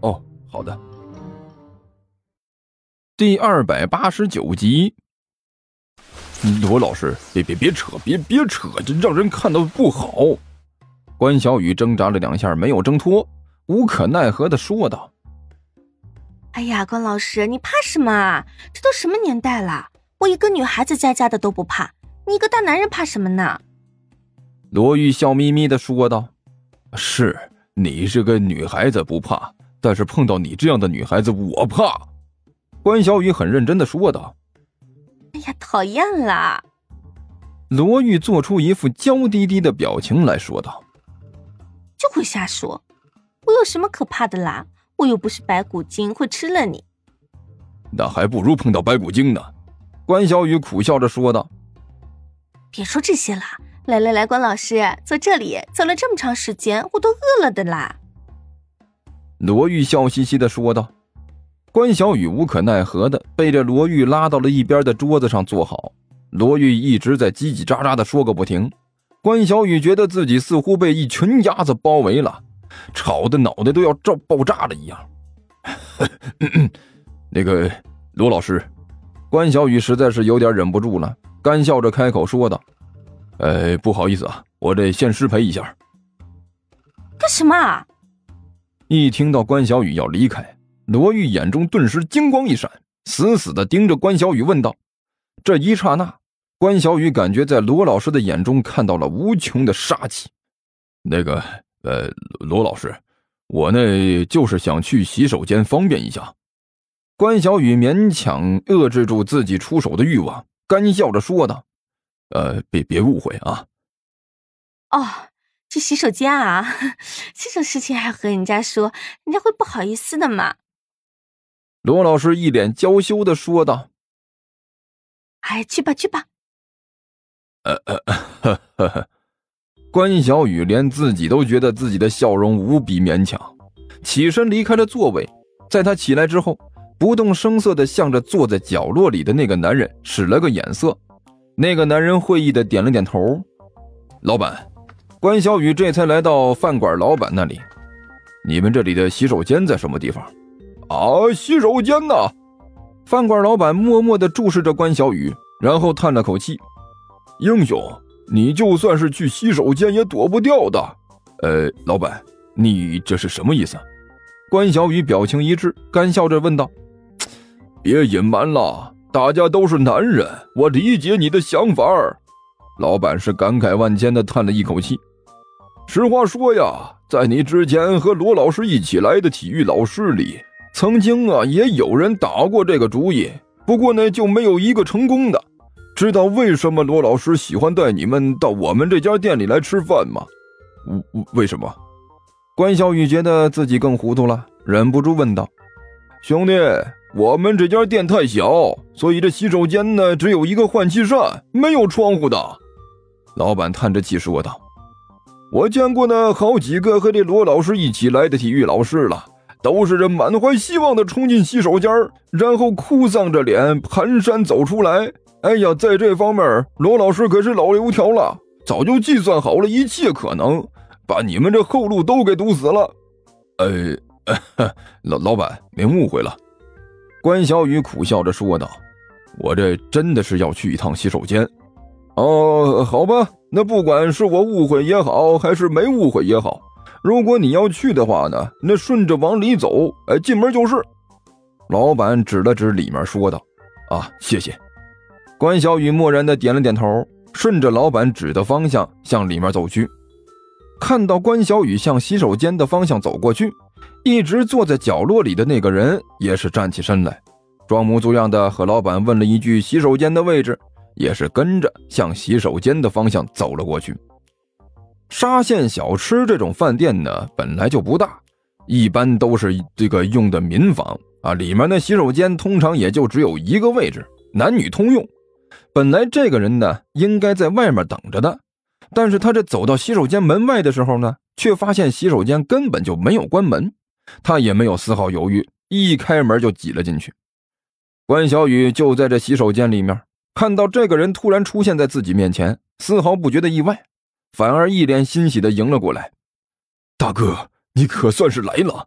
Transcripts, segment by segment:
哦，好的。第二百八十九集。罗老师，别别别扯，别别扯，这让人看到不好。关小雨挣扎了两下，没有挣脱，无可奈何的说道：“哎呀，关老师，你怕什么啊？这都什么年代了？我一个女孩子家家的都不怕，你一个大男人怕什么呢？”罗玉笑眯眯的说道：“是你是个女孩子不怕，但是碰到你这样的女孩子，我怕。”关小雨很认真的说道。哎呀，讨厌啦！罗玉做出一副娇滴滴的表情来说道：“就会瞎说，我有什么可怕的啦？我又不是白骨精，会吃了你。”那还不如碰到白骨精呢。”关小雨苦笑着说道。“别说这些了，来来来，关老师，坐这里。走了这么长时间，我都饿了的啦。”罗玉笑嘻嘻的说道。关小雨无可奈何的背着罗玉拉到了一边的桌子上坐好，罗玉一直在叽叽喳喳的说个不停。关小雨觉得自己似乎被一群鸭子包围了，吵得脑袋都要炸爆炸了一样。那个罗老师，关小雨实在是有点忍不住了，干笑着开口说道：“呃，不好意思啊，我得先失陪一下。”干什么？一听到关小雨要离开。罗玉眼中顿时金光一闪，死死的盯着关小雨，问道：“这一刹那，关小雨感觉在罗老师的眼中看到了无穷的杀气。那个，呃，罗老师，我呢就是想去洗手间方便一下。”关小雨勉强遏制住自己出手的欲望，干笑着说道：“呃，别别误会啊。”“哦，去洗手间啊？这种事情还和人家说，人家会不好意思的嘛。”罗老师一脸娇羞的说道：“哎，去吧，去吧。”呃呃，呵呵呵。关小雨连自己都觉得自己的笑容无比勉强，起身离开了座位。在他起来之后，不动声色的向着坐在角落里的那个男人使了个眼色。那个男人会意的点了点头。老板，关小雨这才来到饭馆老板那里。你们这里的洗手间在什么地方？啊，洗手间呢？饭馆老板默默地注视着关小雨，然后叹了口气：“英雄，你就算是去洗手间也躲不掉的。”呃，老板，你这是什么意思？关小雨表情一致，干笑着问道：“别隐瞒了，大家都是男人，我理解你的想法。”老板是感慨万千地叹了一口气：“实话说呀，在你之前和罗老师一起来的体育老师里。”曾经啊，也有人打过这个主意，不过呢，就没有一个成功的。知道为什么罗老师喜欢带你们到我们这家店里来吃饭吗？为为什么？关小雨觉得自己更糊涂了，忍不住问道：“兄弟，我们这家店太小，所以这洗手间呢只有一个换气扇，没有窗户的。”老板叹着气说道：“我见过呢好几个和这罗老师一起来的体育老师了。”都是这满怀希望的冲进洗手间然后哭丧着脸蹒跚走出来。哎呀，在这方面，罗老师可是老油条了，早就计算好了一切可能，把你们这后路都给堵死了。呃，老老板，您误会了。关小雨苦笑着说道：“我这真的是要去一趟洗手间。”哦，好吧，那不管是我误会也好，还是没误会也好。如果你要去的话呢，那顺着往里走，哎，进门就是。老板指了指里面，说道：“啊，谢谢。”关小雨默然的点了点头，顺着老板指的方向向里面走去。看到关小雨向洗手间的方向走过去，一直坐在角落里的那个人也是站起身来，装模作样的和老板问了一句洗手间的位置，也是跟着向洗手间的方向走了过去。沙县小吃这种饭店呢，本来就不大，一般都是这个用的民房啊，里面的洗手间通常也就只有一个位置，男女通用。本来这个人呢，应该在外面等着的，但是他这走到洗手间门外的时候呢，却发现洗手间根本就没有关门，他也没有丝毫犹豫，一开门就挤了进去。关小雨就在这洗手间里面，看到这个人突然出现在自己面前，丝毫不觉得意外，反而一脸欣喜的迎了过来：“大哥，你可算是来了！”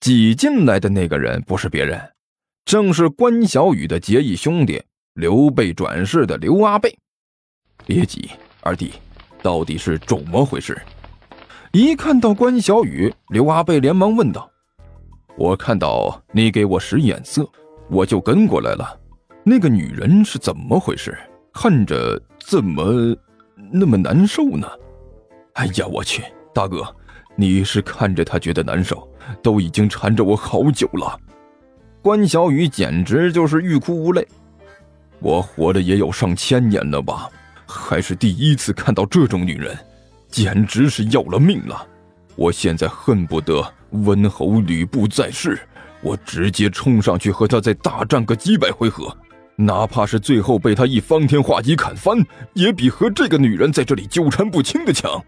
挤进来的那个人不是别人，正是关小雨的结义兄弟。刘备转世的刘阿贝，别急，二弟，到底是怎么回事？一看到关小雨，刘阿贝连忙问道：“我看到你给我使眼色，我就跟过来了。那个女人是怎么回事？看着怎么那么难受呢？”哎呀，我去，大哥，你是看着她觉得难受，都已经缠着我好久了。关小雨简直就是欲哭无泪。我活了也有上千年了吧，还是第一次看到这种女人，简直是要了命了！我现在恨不得温侯吕布在世，我直接冲上去和他再大战个几百回合，哪怕是最后被他一方天画戟砍翻，也比和这个女人在这里纠缠不清的强。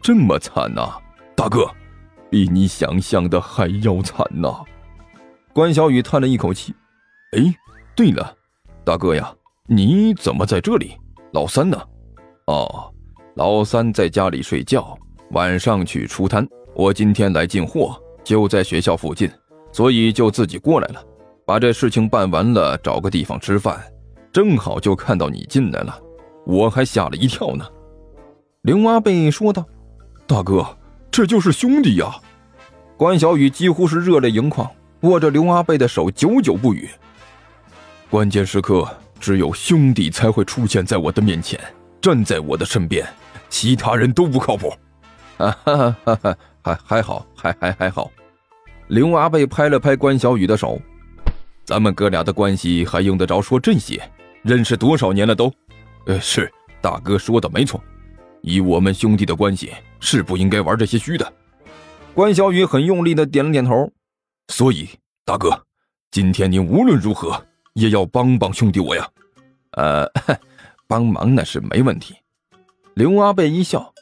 这么惨呐，大哥，比你想象的还要惨呐！关小雨叹了一口气。哎，对了。大哥呀，你怎么在这里？老三呢？哦，老三在家里睡觉，晚上去出摊。我今天来进货，就在学校附近，所以就自己过来了。把这事情办完了，找个地方吃饭，正好就看到你进来了，我还吓了一跳呢。刘阿贝说道：“大哥，这就是兄弟呀！”关小雨几乎是热泪盈眶，握着刘阿贝的手，久久不语。关键时刻，只有兄弟才会出现在我的面前，站在我的身边，其他人都不靠谱。啊哈哈哈，还还好，还还还好。刘阿贝拍了拍关小雨的手，咱们哥俩的关系还用得着说这些？认识多少年了都？呃，是大哥说的没错，以我们兄弟的关系，是不应该玩这些虚的。关小雨很用力的点了点头。所以，大哥，今天你无论如何。也要帮帮兄弟我呀，呃，帮忙那是没问题。刘阿贝一笑，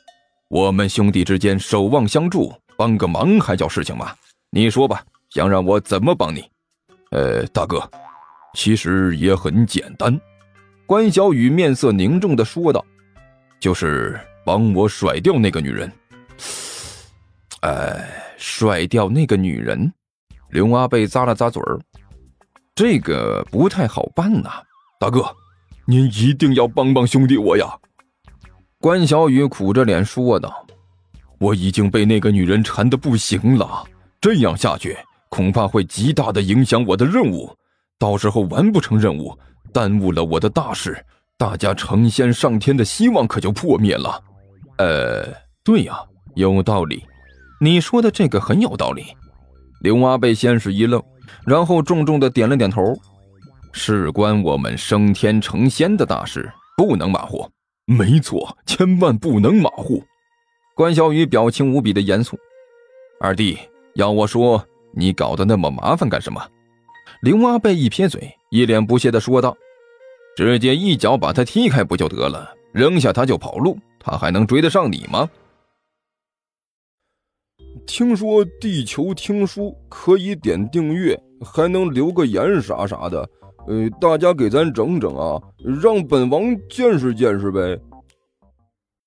我们兄弟之间守望相助，帮个忙还叫事情吗？你说吧，想让我怎么帮你？呃，大哥，其实也很简单。关小雨面色凝重的说道：“就是帮我甩掉那个女人。”哎，甩掉那个女人？刘阿贝咂了咂嘴儿。这个不太好办呐，大哥，您一定要帮帮兄弟我呀！关小雨苦着脸说道：“我已经被那个女人缠得不行了，这样下去恐怕会极大的影响我的任务，到时候完不成任务，耽误了我的大事，大家成仙上天的希望可就破灭了。”呃，对呀，有道理，你说的这个很有道理。刘阿贝先是一愣。然后重重的点了点头，事关我们升天成仙的大事，不能马虎。没错，千万不能马虎。关小雨表情无比的严肃。二弟，要我说，你搞得那么麻烦干什么？刘阿贝一撇嘴，一脸不屑的说道：“直接一脚把他踢开不就得了？扔下他就跑路，他还能追得上你吗？”听说地球听书可以点订阅，还能留个言啥啥的，呃，大家给咱整整啊，让本王见识见识呗。